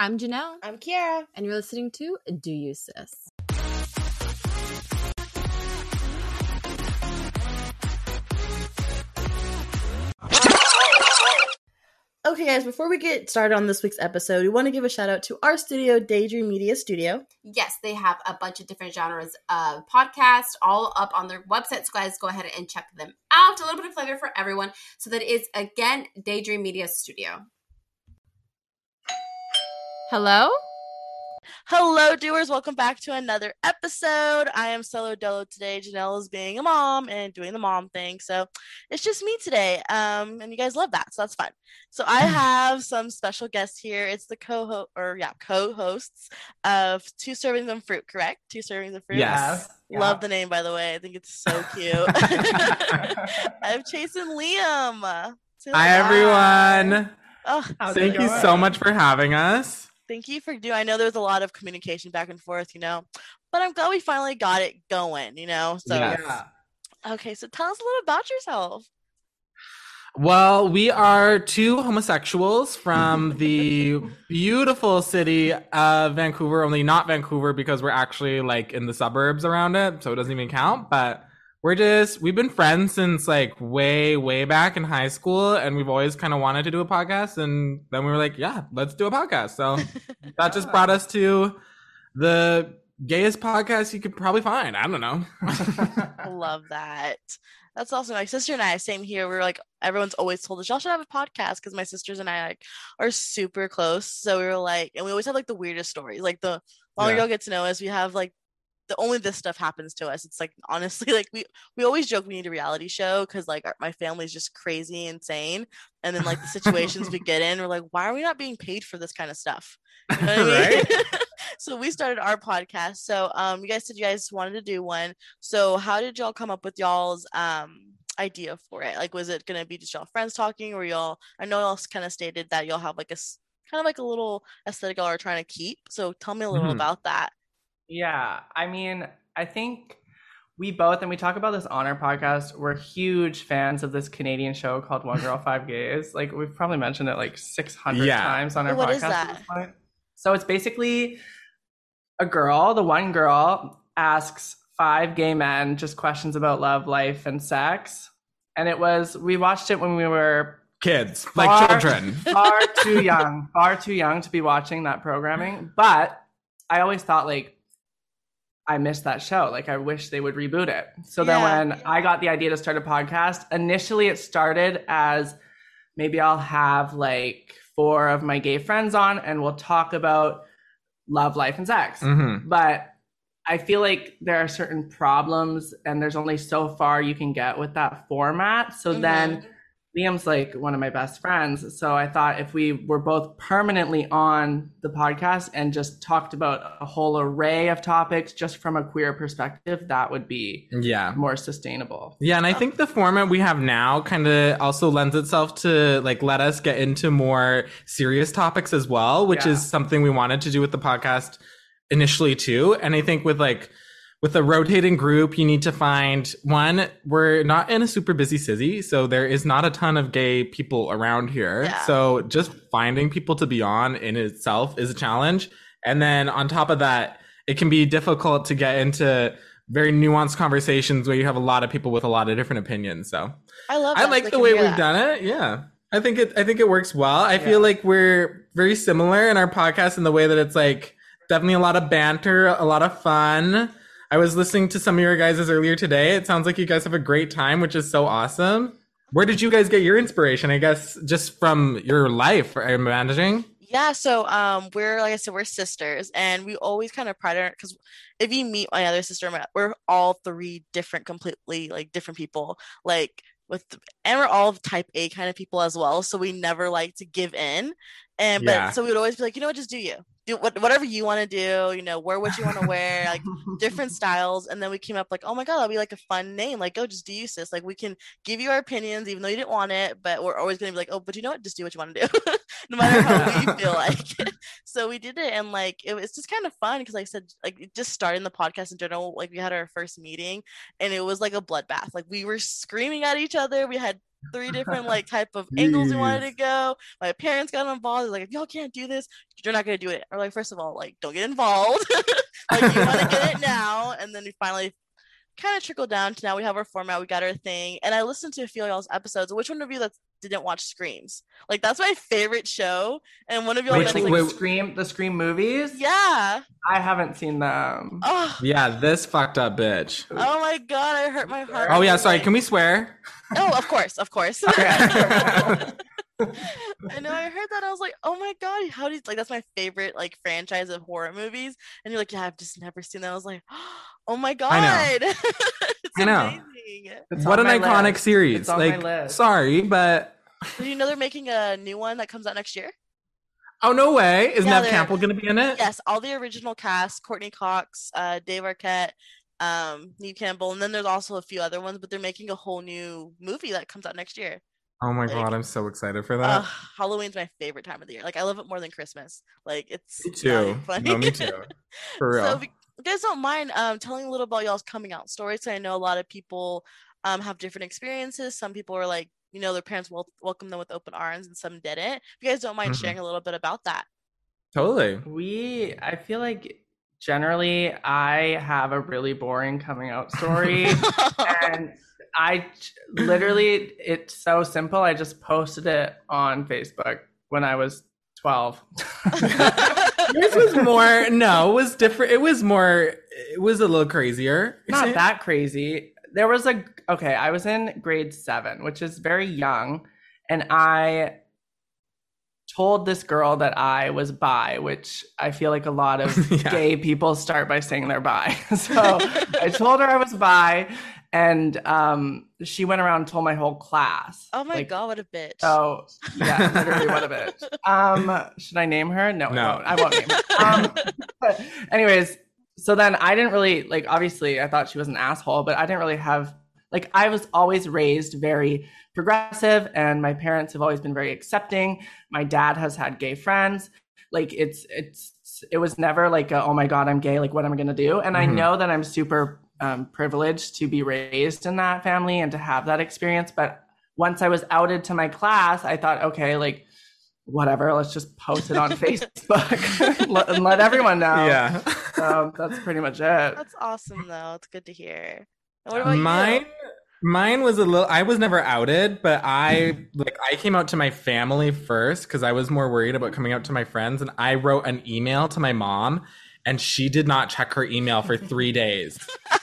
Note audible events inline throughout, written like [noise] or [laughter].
I'm Janelle. I'm Kiara. And you're listening to Do You Sis? Okay, guys, before we get started on this week's episode, we want to give a shout out to our studio, Daydream Media Studio. Yes, they have a bunch of different genres of podcasts all up on their website. So, guys, go ahead and check them out. A little bit of flavor for everyone. So, that is again Daydream Media Studio. Hello? Hello, doers. Welcome back to another episode. I am solo dolo today. Janelle is being a mom and doing the mom thing. So it's just me today. Um, and you guys love that. So that's fun. So I [laughs] have some special guests here. It's the co-host or yeah, co-hosts of Two Servings of Fruit, correct? Two Servings of Fruit. Yes. Yeah. Love the name, by the way. I think it's so cute. I have Chase and Liam. Hi, everyone. Oh, Thank you so much for having us thank you for doing. I know there's a lot of communication back and forth, you know, but I'm glad we finally got it going, you know. So yeah. Okay, so tell us a little about yourself. Well, we are two homosexuals from [laughs] the beautiful city of Vancouver, only not Vancouver because we're actually like in the suburbs around it, so it doesn't even count. But we're just we've been friends since like way way back in high school and we've always kind of wanted to do a podcast and then we were like yeah let's do a podcast. So [laughs] that just brought us to the gayest podcast you could probably find. I don't know. [laughs] Love that. That's awesome. My sister and i same here. We are like everyone's always told us y'all should have a podcast because my sisters and i like are super close. So we were like and we always have like the weirdest stories. Like the longer yeah. y'all get to know us. We have like the only this stuff happens to us it's like honestly [laughs] like we we always joke we need a reality show because like our, my family's just crazy insane and then like the situations we [laughs] get in we're like why are we not being paid for this kind of stuff you know I mean? [laughs] so we started our podcast so um you guys said you guys wanted to do one so how did y'all come up with y'all's um idea for it like was it gonna be just y'all friends talking or y'all i know y'all kind of stated that y'all have like a kind of like a little aesthetic y'all are trying to keep so tell me a little mm-hmm. about that yeah, I mean, I think we both, and we talk about this on our podcast, we're huge fans of this Canadian show called One Girl, [laughs] Five Gays. Like, we've probably mentioned it like 600 yeah. times on our what podcast at this point. So it's basically a girl, the one girl asks five gay men just questions about love, life, and sex. And it was, we watched it when we were kids, far, like children. [laughs] far too young, far too young to be watching that programming. But I always thought, like, I missed that show. Like I wish they would reboot it. So yeah. then when I got the idea to start a podcast, initially it started as maybe I'll have like four of my gay friends on and we'll talk about love, life, and sex. Mm-hmm. But I feel like there are certain problems and there's only so far you can get with that format. So mm-hmm. then Liam's like one of my best friends. So I thought if we were both permanently on the podcast and just talked about a whole array of topics just from a queer perspective, that would be yeah more sustainable. Yeah, and I think the format we have now kind of also lends itself to like let us get into more serious topics as well, which yeah. is something we wanted to do with the podcast initially too. And I think with like with a rotating group, you need to find one. We're not in a super busy city, so there is not a ton of gay people around here. Yeah. So just finding people to be on in itself is a challenge. And then on top of that, it can be difficult to get into very nuanced conversations where you have a lot of people with a lot of different opinions. So I love. I like the way we've that. done it. Yeah. I think it. I think it works well. I yeah. feel like we're very similar in our podcast in the way that it's like definitely a lot of banter, a lot of fun I was listening to some of your guys' earlier today. It sounds like you guys have a great time, which is so awesome. Where did you guys get your inspiration? I guess just from your life, I'm. Yeah, so um, we're like I said, we're sisters, and we always kind of pride our because if you meet my other sister, we're all three different, completely like different people. Like with and we're all type A kind of people as well, so we never like to give in. And but yeah. so we would always be like, you know what, just do you do what, whatever you want to do, you know, wear what you want to wear, like [laughs] different styles. And then we came up like, oh my God, that'd be like a fun name. Like, oh, just do you, sis. Like, we can give you our opinions, even though you didn't want it, but we're always going to be like, oh, but you know what? Just do what you want to do, [laughs] no matter how we [laughs] feel like. so we did it. And like, it was just kind of fun because, like I said, like, just starting the podcast in general, like, we had our first meeting and it was like a bloodbath. Like, we were screaming at each other. We had three different like type of angles we wanted to go. My parents got involved. They're like, if y'all can't do this, you're not gonna do it. Or like, first of all, like, don't get involved. [laughs] like, you want to get it [laughs] now, and then we finally kind of trickled down to now we have our format, we got our thing. And I listened to a few of y'all's episodes. Which one of you that didn't watch Screams? Like, that's my favorite show. And one of y'all Which that's Wait, like like, wait. Scream the Scream movies? yeah. I haven't seen them. Oh, Yeah, this fucked up bitch. oh my god, I hurt my heart. Oh yeah, sorry. Can we swear? Oh, of course, of course. Okay. [laughs] [laughs] [laughs] I know. I heard that. I was like, "Oh my god, how did like that's my favorite like franchise of horror movies?" And you're like, "Yeah, I've just never seen that." I was like, "Oh my god, I [laughs] it's I know. It's what an iconic list. series. It's on my like, list. sorry, but Did you know they're making a new one that comes out next year? oh no way! Is Yeah, Neve Campbell gonna be in it? Yes, all the original cast: Courteney Cox, uh, Dave Arquette, um, Neve Campbell, and then there's also a few other ones. But they're making a whole new movie that comes out next year. Oh my Like- god, I'm so excited for Uh, that. Halloween's my favorite time of the year. Like I love it more than Christmas. Like it's me too. funny. No, me too. [laughs] For real. So if you guys don't mind um, telling a little about y'all's coming out stories, 'cause I know a lot of people um, have different experiences. Some people are like, you know, their parents wel- welcome them with open arms, and some didn't. If you guys don't mind Mhm. sharing a little bit about that. totally. We, I feel like generally I have a really boring coming out story. [laughs] and I literally, it's so simple. I just posted it on Facebook when I was 12. [laughs] Yours was more. No, it was different. It was more. It was a little crazier. Not that crazy. There was a, okay, I was in grade seven, which is very young. And I told this girl that I was bi, which I feel like a lot of [laughs] Yeah. gay people start by saying they're bi. [laughs] So I told her I was bi, and um, she went around and told my whole class. oh my Like, god, what a bitch! So yeah, literally what a [laughs] bitch. Um, should I name her? No, No. I won't. I won't name her. Um, [laughs] but anyways, so then I didn't really like. Obviously, I thought she was an asshole, but I didn't really have like. I was always raised very progressive, and my parents have always been very accepting. My dad has had gay friends. Like it's it's it was never like a, oh my god I'm gay like what am I gonna do? And I Mhm. know that I'm super um, privileged to be raised in that family and to have that experience, but once I was outed to my class, I thought, okay, like whatever, let's just post it on [laughs] Facebook and let everyone know. Yeah. So that's pretty much it. That's awesome, though. It's good to hear. And what about mine you? mine was a little i was never outed but i like i came out to my family first because i was more worried about coming out to my friends and i wrote an email to my mom and she did not check her email for three days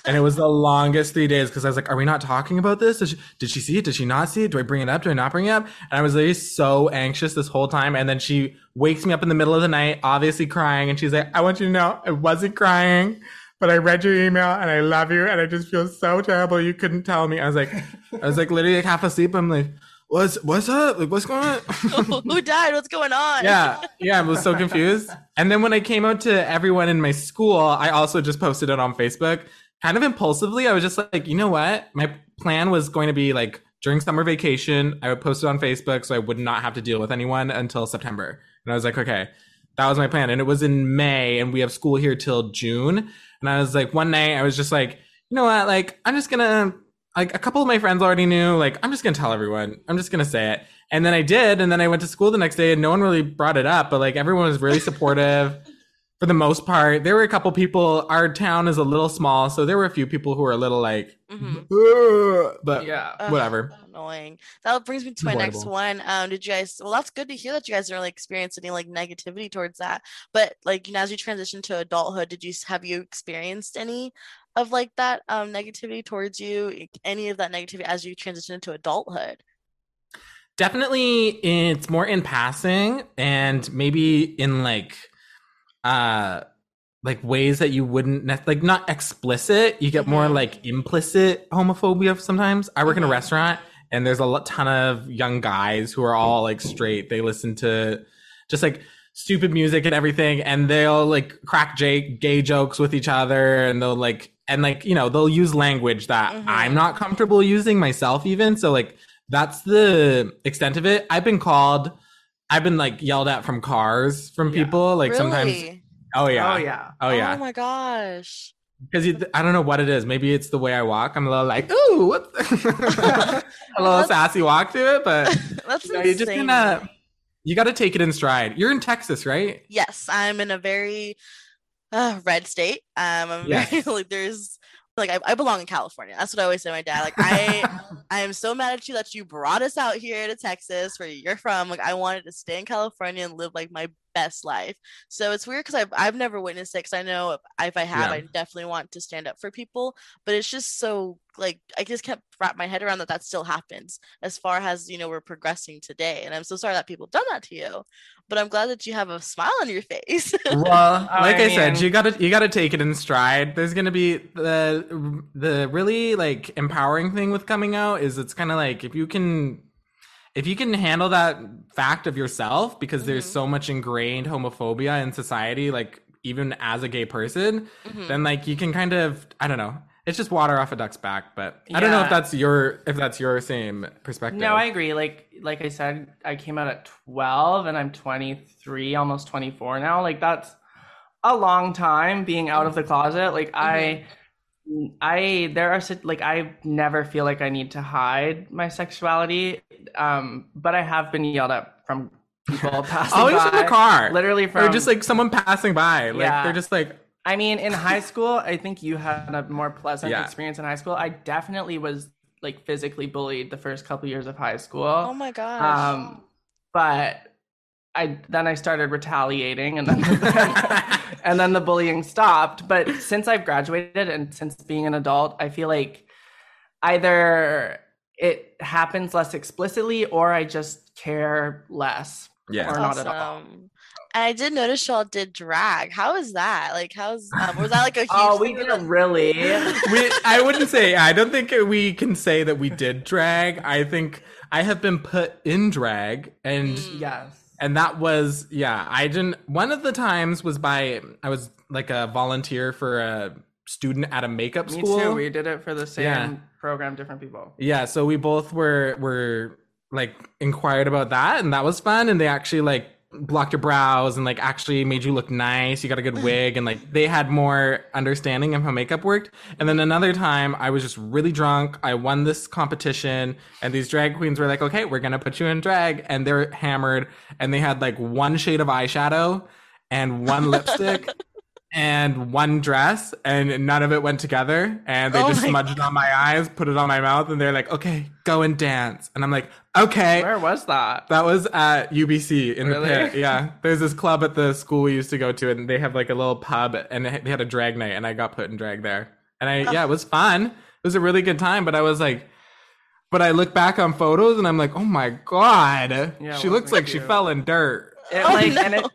and it was the longest three days because i was like are we not talking about this did she, did she see it did she not see it do i bring it up do i not bring it up and i was literally so anxious this whole time and then she wakes me up in the middle of the night obviously crying and she's like i want you to know i wasn't crying but I read your email and I love you and I just feel so terrible you couldn't tell me. I was like I was like literally like half asleep. I'm like, what's what's up? Like what's going on? [laughs] Oh, who died? What's going on? yeah. Yeah, I was so confused. And then when I came out to everyone in my school, I also just posted it on Facebook. Kind of impulsively. I was just like, you know what? My plan was going to be like during summer vacation, I would post it on Facebook so I would not have to deal with anyone until September. And I was like, okay, that was my plan. And it was in May and we have school here till June. And I was like, one night I was just like, you know what? Like, I'm just gonna, like, a couple of my friends already knew, like, I'm just gonna tell everyone. I'm just gonna say it. And then I did. And then I went to school the next day and no one really brought it up, but like, everyone was really supportive [laughs] for the most part. There were a couple people, our town is a little small. So there were a few people who were a little like, Mhm. But Yeah. Ugh, whatever. Annoying. That brings me to my next one. Um, did you guys? Well, that's good to hear that you guys didn't really experience any like negativity towards that. But like, you know, as you transition to adulthood, did you have you experienced any of like that um negativity towards you? Any of that negativity as you transition into adulthood? definitely it's more in passing and maybe in like uh like ways that you wouldn't ne- like not explicit you get more Mhm. like implicit homophobia sometimes i work in a Mhm. restaurant and there's a ton of young guys who are all like straight they listen to just like stupid music and everything and they'll like crack j- gay jokes with each other and they'll like and like you know they'll use language that Mhm. i'm not comfortable using myself even so like that's the extent of it i've been called i've been like yelled at from cars from Yeah. people like sometimes oh yeah Oh yeah. oh yeah Oh my gosh. because I don't know what it is. Maybe it's the way I walk. I'm a little like, ooh, what? [laughs] [laughs] a little sassy walk to it, but [laughs] That's you know, you're just gonna. You got to take it in stride. You're in Texas, right? Yes, I'm in a very uh, red state. Um, I'm Yes. very like there's like I, I belong in California. That's what I always say to my dad. Like I [laughs] I am so mad at you that you brought us out here to Texas where you're from. Like I wanted to stay in California and live like my best life. So it's weird because I've I've never witnessed it. Because I know if, if I have, Yeah. I definitely want to stand up for people. But it's just so like I just can't wrap my head around that that still happens as far as you know we're progressing today. And I'm so sorry that people done that to you. But I'm glad that you have a smile on your [laughs] face. Well, like I, said, mean- you gotta you gotta take it in stride. There's gonna be the the really like empowering thing with coming out is it's kind of like if you can if you can handle that fact of yourself because there's Mhm. so much ingrained homophobia in society, like even as a gay person, Mhm. then like you can kind of I don't know. It's just water off a duck's back, but I don't know if that's your if that's your same perspective. No, I agree. Like like I said, I came out at 12 and I'm 23, almost 24 now. Like that's a long time being out of the closet. Like I I there are like I never feel like I need to hide my sexuality. Um but I have been yelled at from people [laughs] passing always by. in the car, Literally from or just like someone passing by. Like Yeah. they're just like I mean, in high school, I think you had a more pleasant Yeah. experience in high school. I definitely was like physically bullied the first couple years of high school. oh my gosh. Um, but I then I started retaliating, and then [laughs] and then the bullying stopped. But since I've graduated and since being an adult, I feel like either it happens less explicitly or I just care less. yeah. or not at all. Awesome. And I did notice y'all did drag. How is that? Like, how's um, was that like a huge? Oh, we didn't that- really. [laughs] we, I wouldn't say. I don't think we can say that we did drag. I think I have been put in drag, and Mm. yes. and that was yeah. I didn't. One of the times was by I was like a volunteer for a student at a makeup Me school. too. We did it for the same Yeah. program, different people. Yeah, so we both were were like inquired about that, and that was fun. And they actually like blocked your brows and like actually made you look nice. You got a good wig, and like they had more understanding of how makeup worked. And then another time, I was just really drunk. I won this competition, and these drag queens were like, "Okay, we're gonna put you in drag," and they're hammered, and they had like one shade of eyeshadow and one [laughs] lipstick. And one dress, and none of it went together. And they Oh just my smudged it on my eyes, put it on my mouth, and they're like, "Okay, go and dance." And I'm like, "Okay." Where was that? That was at UBC in Really? the pit. Yeah, there's this club at the school we used to go to, and they have like a little pub, and they had a drag night, and I got put in drag there, and I yeah, it was fun. It was a really good time, but I was like, but I look back on photos, and I'm like, oh my god, Yeah, she looks wasn't like she fell in dirt. It, Oh, like, and it, no.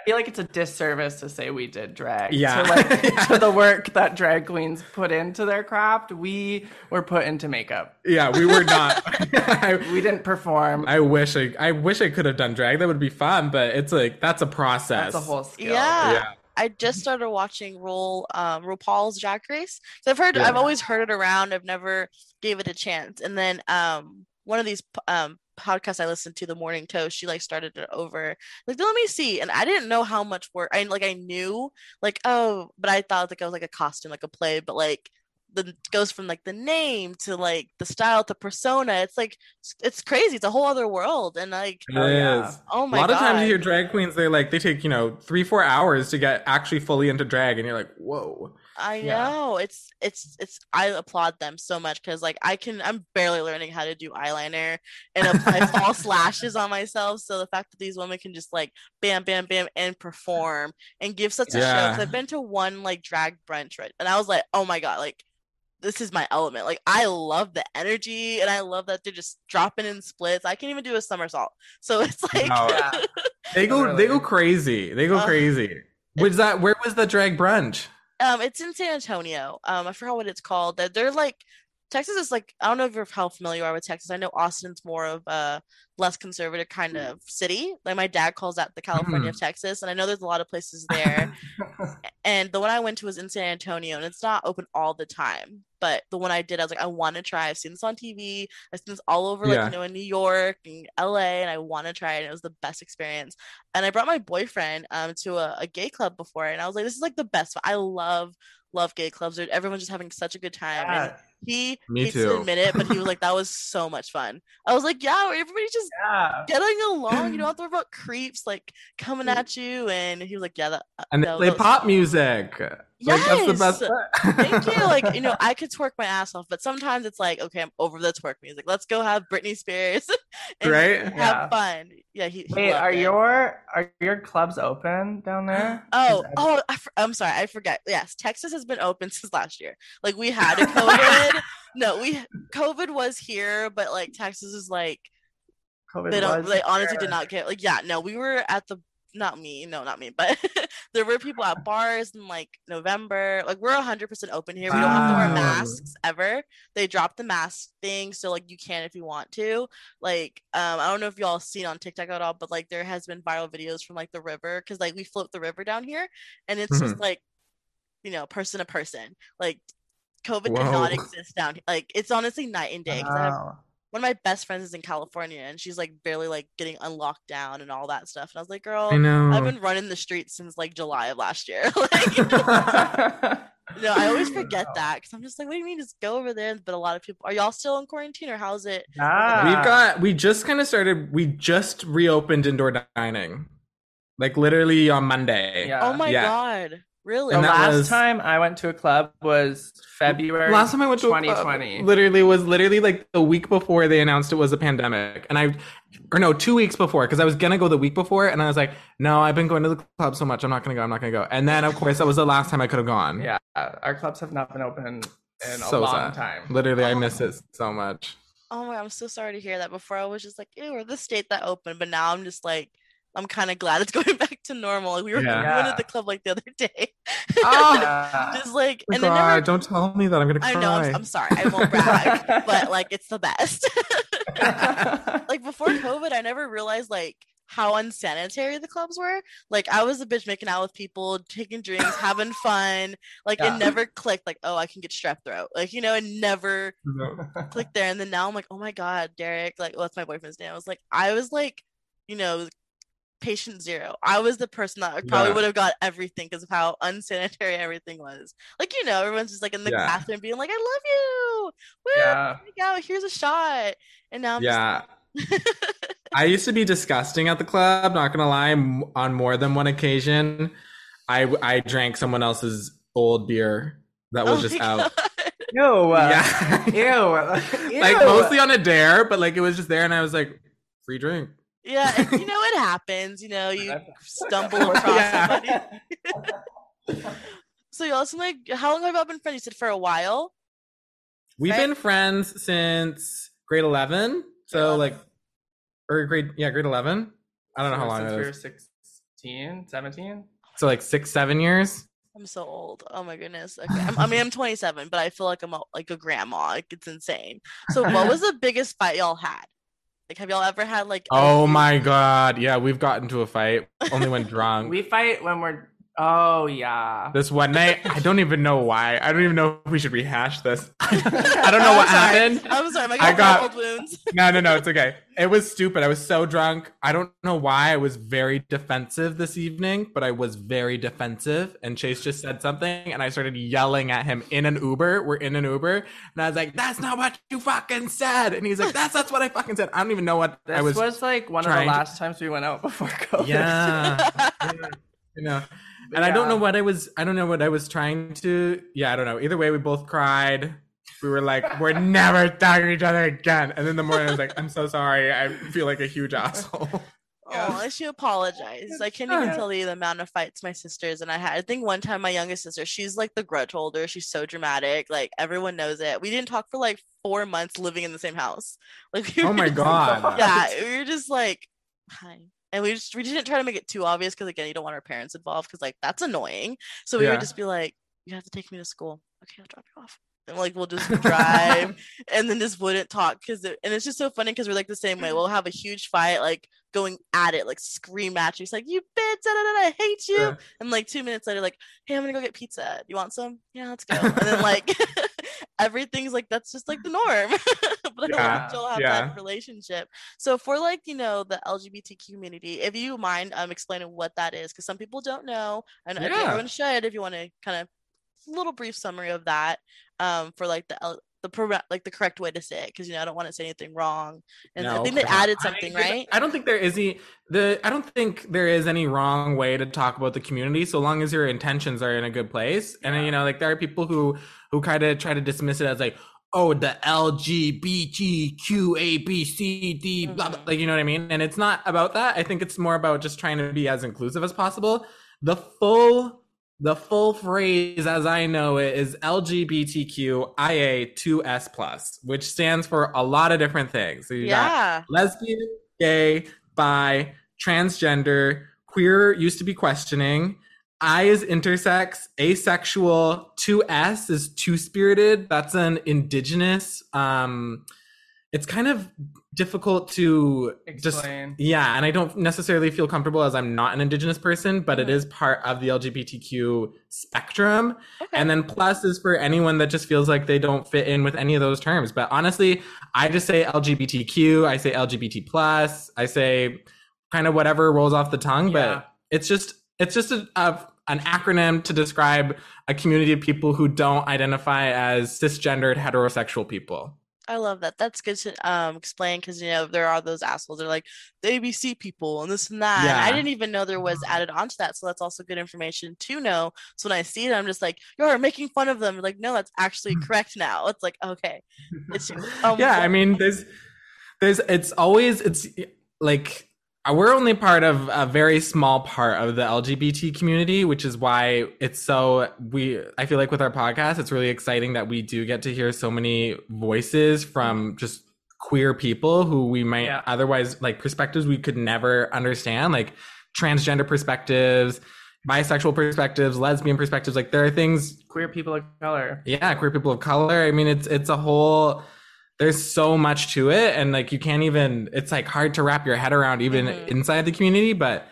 I feel like it's a disservice to say we did drag. Yeah. To, like, [laughs] Yeah. to the work that drag queens put into their craft, we were put into makeup. Yeah, we were not. [laughs] I, We didn't perform. I wish I, I wish I could have done drag. That would be fun, but it's like that's a process. That's a whole skill. Yeah. Yeah. I just started watching Roll um RuPaul's Drag Race. So I've heard Yeah. I've always heard it around. I've never gave it a chance. And then um one of these um podcasts I listened to, The Morning Toast, she like started it over. Like, let me see. And I didn't know how much work I like I knew like, oh, but I thought like it was like a costume, like a play, but like the goes from like the name to like the style to persona. It's like it's, it's crazy. It's a whole other world. And like It Oh, yeah. is. oh A lot god. of times you hear drag queens, they like they take you know three four hours to get actually fully into drag, and you're like, whoa. I Yeah. know it's it's it's I applaud them so much because like I can I'm barely learning how to do eyeliner and apply [laughs] false lashes on myself. So the fact that these women can just like bam bam bam and perform and give such a show. I've been to one like drag brunch right, and I was like, oh my god, like this is my element. Like I love the energy and I love that they're just dropping in splits. I can't even do a somersault. So [laughs] it's like No. Yeah. [laughs] They go they go crazy. They go Ugh. crazy. Was that where was the drag brunch? Um, it's in San Antonio. Um, I forgot what it's called. They're, they're like Texas is like I don't know if you're how familiar you are with Texas. I know Austin's more of a less conservative kind of city. Like my dad calls that the California of Texas, and I know there's a lot of places there. [laughs] and the one I went to was in San Antonio, and it's not open all the time. But the one I did, I was like, I want to try. I've seen this on TV. I've seen this all over, like you know, in New York and LA, and I want to try it. And it was the best experience. And I brought my boyfriend um to a, a gay club before, and I was like, this is like the best. I love love gay clubs. Everyone's just having such a good time. And Yeah. He Me hates too. to admit it, but he was like, [laughs] "That was so much fun." I was like, "Yeah, everybody's just Yeah. getting along. You [clears throat] don't have to worry about creeps like coming at you." And he was like, "Yeah, that." Uh, and they that- play pop was- pop music. Like, that's the best. Yes! Thank you. Like, you know, [laughs] I could twerk my ass off, but sometimes it's like, okay, I'm over the twerk music. Let's go have Britney Spears [laughs] and Right? have Yeah. fun. Yeah, he, he Wait, are it. your are your clubs open down there? [gasps] Oh, Is that- oh, I, for- I'm sorry, I forget. Yes, Texas has been open [laughs] since last year. Like we had a COVID. no, we COVID was here, but like Texas is like COVID they don't. was They honestly did not get like yeah. No, we were at the not me, no, not me, but [laughs] there were people at bars in like November. Like we're 100 percent open here. We don't have to wear masks ever. They dropped the mask thing, so like you can if you want to. Like um, I don't know if y'all seen on TikTok at all, but like there has been viral videos from like the river because like we float the river down here, and it's just like you know person to person. Like COVID did not exist down here. Like it's honestly night and day. 'cause I have Wow. One of my best friends is in California and she's like barely like getting unlocked down and all that stuff. And I was like, girl, I know. I've been running the streets since like July of last year. [laughs] like, [laughs] no, I always forget that because I'm just like, what do you mean just go over there? But a lot of people, are y'all still in quarantine or how's it? Yeah. We've got we just kind of started we just reopened indoor dining. Like literally on Monday. Yeah. oh my yeah. God. Really? The And that last was- time I went to a club was February. Last time I went to a club 2020. literally was literally like the week before they announced it was a pandemic. And I or no, 2 weeks before cuz I was going to go the week before and I was like, "No, I've been going to the club so much. I'm not going to go. I'm not going to go." And then of course that was the last time I could have gone. Yeah, our clubs have not been open in a So long sad. time. Literally I oh. miss it so much. oh my, I'm so sorry to hear that. Before I was just like, ew, we're the state that opened. But now I'm just like, I'm kind of glad it's [laughs] going back to normal. We were, Yeah. we went at the club like the other day. Oh, [laughs] just like, oh and God, never don't tell me that I'm going to cry. I know. I'm, I'm sorry. I won't brag, [laughs] but like it's the best. like before COVID, I never realized like how unsanitary the clubs were. Like I was a bitch making out with people, taking drinks, having fun. Like Yeah. it never clicked. Like oh, I can get strep throat. Like you know, it never clicked there. And then now I'm like, oh my god, Derek. Like well, that's my boyfriend's name. I was like, I was like, you know. Patient zero. I was the person that probably Yeah. would have got everything because of how unsanitary [laughs] everything was. Like you know, everyone's just like in the Yeah. bathroom being like, "I love you, woo, yeah. yeah, here's a shot." And now I'm Yeah. just [laughs] I used to be disgusting at the club, not gonna lie. On more than one occasion, I I drank someone else's old beer that was Oh just out. God. Ew. [laughs] Yeah, Ew. like mostly on a dare, but like it was just there, and I was like, free drink. Yeah, and you [laughs] know it happens. You know, you [laughs] stumble across somebody. [laughs] So you also like, how long have y'all been friends? You said for a while. We've Right. been friends since grade eleven, so Grade like, or grade yeah, grade eleven. I don't know how long Since it we were is. 16, 17. So like six, seven years. I'm so old. Oh my goodness. Okay. I'm, I mean, I'm 27, but I feel like I'm a, like a grandma. Like it's insane. So what was the biggest fight y'all had? Like, have y'all ever had like? Oh huge- my god, yeah, we've gotten to a fight only when [laughs] drunk. We fight when we're. Oh yeah. this one night. I don't even know why. I don't even know if we should rehash this. [laughs] I don't [laughs] know what sorry. happened. I'm sorry. My I I got- old wounds. [laughs] No, no, no, it's okay. It was stupid. I was so drunk. I don't know why I was very defensive this evening, but I was very defensive. And Chase just said something, and I started yelling at him in an Uber. We're in an Uber, and I was like, "That's not what you fucking said." And he's like, "That's that's what I fucking said." I don't even know what This I was, was. like one of the trying to- last times we went out before COVID. yeah, you know. And I don't know what I was. I don't know what I was trying to. Yeah, I don't know. Either way, we both cried. We were like, [laughs] "We're never talking to each other again." And then the morning, I was like, "I'm so sorry. I feel like a huge asshole." [laughs] Oh, she apologized. I can't even tell you the amount of fights my sisters and I had. I think one time my youngest sister, she's like the grudge holder. She's so dramatic. Like everyone knows it. We didn't talk for like four months living in the same house. Like we Oh my just- god. Yeah, we were just like, hi. And we just we didn't try to make it too obvious because again, you don't want our parents involved because like that's annoying. So we Yeah. would just be like, you have to take me to school. Okay, I'll drop you off. And like we'll just [laughs] drive and then just wouldn't talk because and it's just so funny because we're like the same way. We'll have a huge fight, like going at it, like scream at you. It's like you bitch, da, da, da, I hate you. Yeah. And like two minutes later, like, hey, I'm gonna go get pizza. You want some? Yeah, let's go. And then like [laughs] everything's like that's just like the norm. [laughs] [laughs] but I Yeah, don't still have yeah. that relationship. So for like you know the LGBT community, if you mind um explaining what that is, because some people don't know, and I think Yeah. everyone should if you want to kind of little brief summary of that um for like the L- the pro- like the correct way to say it because you know I don't want to say anything wrong. And I think they added something, there's- right? I don't think there is any the I don't think there is any wrong way to talk about the community so long as your intentions are in a good place. And you know, like there are people who who kind of try to dismiss it as like, oh, the LGBTQ A B C D blah, blah Mhm. like you know what I mean? And it's not about that. I think it's more about just trying to be as inclusive as possible. The full the full phrase as I know it is LGBTQIA2S plus, which stands for a lot of different things. So you got yeah. lesbian, gay, bi, transgender, queer used to be questioning. I is intersex, asexual, 2S is two spirited. That's an indigenous. Um, it's kind of difficult to just Explain. yeah, and I don't necessarily feel comfortable as I'm not an indigenous person, but it Mhm. part of the LGBTQ spectrum. Okay. And then plus is for anyone that just feels like they don't fit in with any of those terms. But honestly, I just say LGBTQ, I say LGBT plus, I say kind of whatever rolls off the tongue. Yeah. But it's just it's just a, a, an acronym to describe a community of people who don't identify as cisgendered heterosexual people. I love that. That's good to um explain because you know there are those assholes. They're like the ABC people and this and that. And I didn't even know there was added onto that. So that's also good information to know. So when I see it, I'm just like, you're making fun of them. like, no, that's actually correct now. It's like, okay. It's [laughs] um, yeah i mean [laughs] there's there's it's always it's like Uh, we're only part of a very small part of the lgbt community which is why it's so we i feel like with our podcast it's really exciting that we do get to hear so many voices from just queer people who we might Yeah. otherwise like perspectives we could never understand like transgender perspectives bisexual perspectives lesbian perspectives like there are things Queer people of color. yeah queer people of color i mean it's it's a whole there's so much to it and like you can't even it's like hard to wrap your head around even Mhm. inside the community but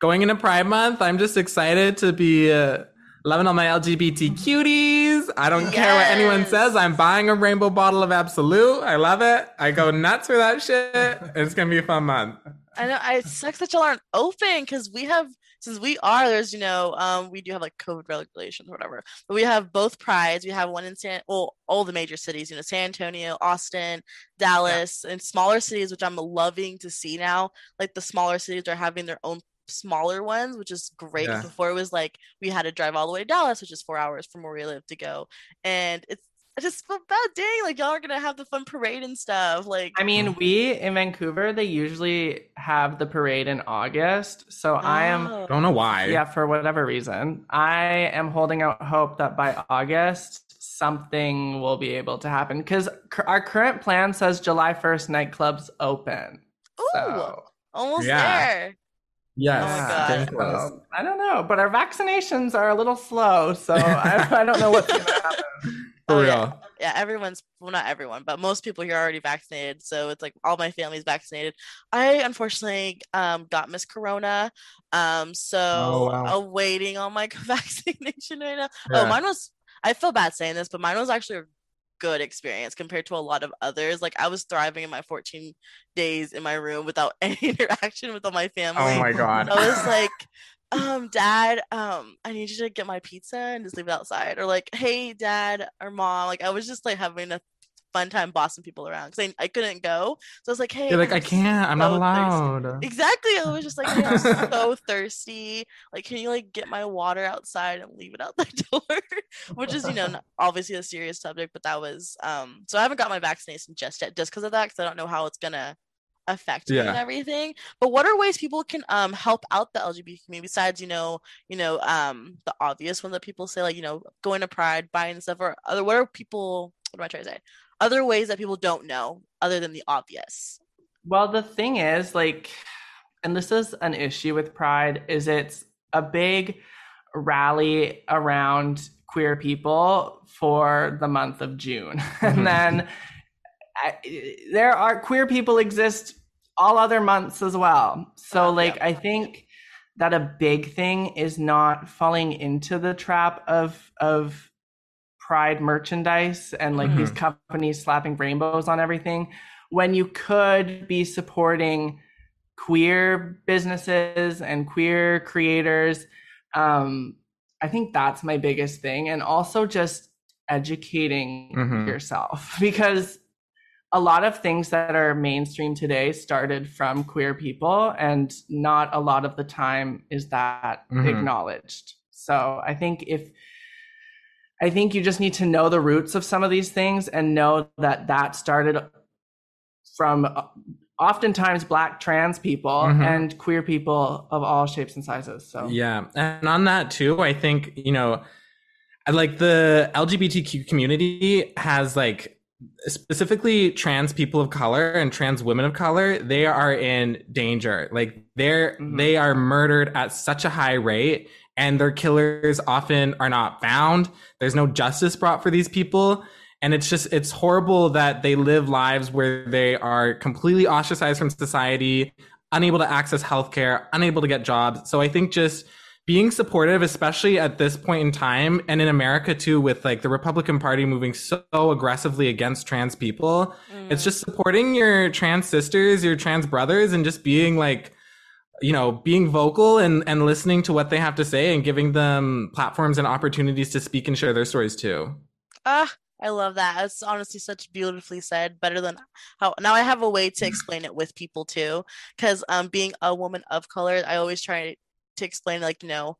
going into pride month i'm just excited to be uh, loving all my lgbt cuties. I don't care what anyone says i'm buying a rainbow bottle of Absolut. I love it. I go nuts for that shit. [laughs] It's gonna be a fun month. I know. I it sucks that y'all aren't open because we have since we are there's you know um we do have like COVID regulations or whatever, but we have both prides. We have one in San well all the major cities, you know, San Antonio, Austin, Dallas, and smaller cities, which I'm loving to see now. Like the smaller cities are having their own smaller ones, which is great. Yeah. Before it was like we had to drive all the way to Dallas, which is four hours from where we live to go, and it's. I just feel bad, dang! Like y'all are gonna have the fun parade and stuff. Like, I mean, we in Vancouver, they usually have the parade in August. So I am, oh. don't know why yeah, for whatever reason, I am holding out hope that by August, something will be able to happen. Because our current plan says July 1st, nightclubs open. Ooh, So, almost Yeah. there. yes Oh my yeah, God. getting close. so, I don't know, but our vaccinations are a little slow. So I, I don't know what's going to happen. For Oh, real yeah. Yeah, everyone's well, not everyone, but most people here are already vaccinated. So it's like all my family's vaccinated. I unfortunately um got Miss Corona. Um, so Oh, wow. awaiting on my [laughs] vaccination right now. Oh, mine was. I feel bad saying this, but mine was actually a good experience compared to a lot of others. Like I was thriving in my 14 days in my room without [laughs] any interaction with all my family. oh my god I was like, [laughs] um, dad, um, I need you to get my pizza and just leave it outside. Or like, hey, dad or mom. Like I was just like having a fun time bossing people around because I, I couldn't go. So I was like, hey, you're like I'm i can't i'm not so thirsty." allowed Exactly. I was just like, hey, I'm [laughs] so thirsty. Like, can you like get my water outside and leave it out the [laughs] door? Which is, you know, obviously a serious subject, but that was um. So I haven't got my vaccination just yet, just because of that, because I don't know how it's gonna affect me and everything. But what are ways people can um help out the LGBT community besides, you know, you know, um, the obvious ones that people say, like, you know, going to Pride, buying stuff, or other. What are people? What am I trying to say? Other ways that people don't know, other than the obvious. Well, the thing is, like, and this is an issue with Pride, is it's a big rally around queer people for the month of June. [laughs] And [laughs] then I, there are queer people exist all other months as well. So, Uh, like, yeah. I think that a big thing is not falling into the trap of of pride merchandise and like these companies slapping rainbows on everything when you could be supporting queer businesses and queer creators um I think that's my biggest thing. And also just educating Mhm. yourself [laughs] because a lot of things that are mainstream today started from queer people, and not a lot of the time is that Mhm. acknowledged. So I think if I think you just need to know the roots of some of these things and know that that started from uh, oftentimes black trans people Mhm. and queer people of all shapes and sizes. So Yeah. And on that too, I think, you know, like the LGBTQ community has like specifically trans people of color and trans women of color, they are in danger. Like they're Mhm. they are murdered at such a high rate and their killers often are not found. There's no justice brought for these people. And it's just it's horrible that they live lives where they are completely ostracized from society, unable to access healthcare, unable to get jobs. So I think just being supportive, especially at this point in time, and in America too, with like the Republican Party moving so aggressively against trans people, it's just supporting your trans sisters, your trans brothers, and just being like, you know, being vocal and and listening to what they have to say and giving them platforms and opportunities to speak and share their stories too. Ah, I love that. It's honestly such beautifully said. Better than how now I have a way to explain it with people too. Because um, being a woman of color, I always try to explain like you know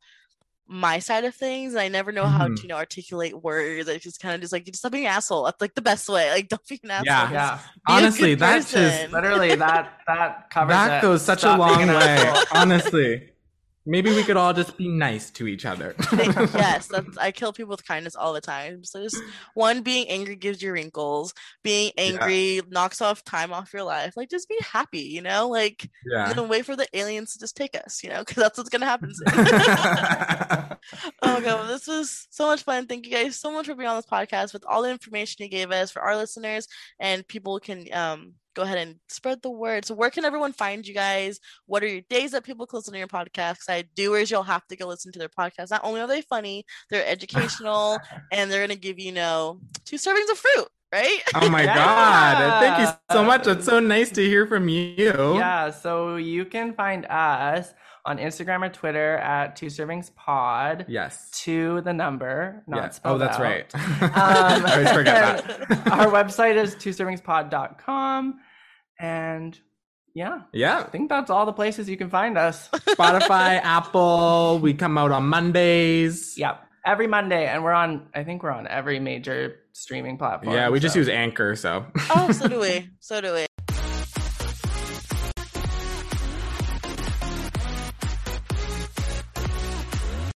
my side of things. And I never know how Mhm. to you know articulate words. I just kind of just like just stop being an asshole. That's like the best way. Like [laughs] don't be an asshole. Yeah. Yeah. Honestly, good that just. Literally that that covers that it. goes such Stop a long way. Honestly, maybe we could all just be nice to each other. [laughs] yes, [laughs] that's I kill people with kindness all the time. So just one being angry gives you wrinkles. Being angry knocks off time off your life. Like just be happy, you know? Like yeah. and wait for the aliens to just take us, you know, because that's what's gonna happen soon. [laughs] oh god, this was so much fun. Thank you guys so much for being on this podcast with all the information you gave us for our listeners, and people can um go ahead and spread the word. So where can everyone find you guys? What are your days that people can listen to your podcast? Because I doers, you'll have to go listen to their podcast. Not only are they funny, they're educational, [laughs] and they're gonna give you, you know two servings of fruit, right? Oh my Yeah. god. Thank you so much. It's so nice to hear from you. Yeah, so you can find us on Instagram or Twitter at Two Servings Pod. Yes. To the number, not Yes. spelled Oh, that's out. right. [laughs] Um, I always forget [laughs] that. Our website is twoservingspod.com. And yeah, Yeah. I think that's all the places you can find us. [laughs] Spotify, Apple. We come out on Mondays. Yep. Every Monday. And we're on, I think we're on every major streaming platform. Yeah, we just use Anchor, so. oh, so do [laughs] we. So do we.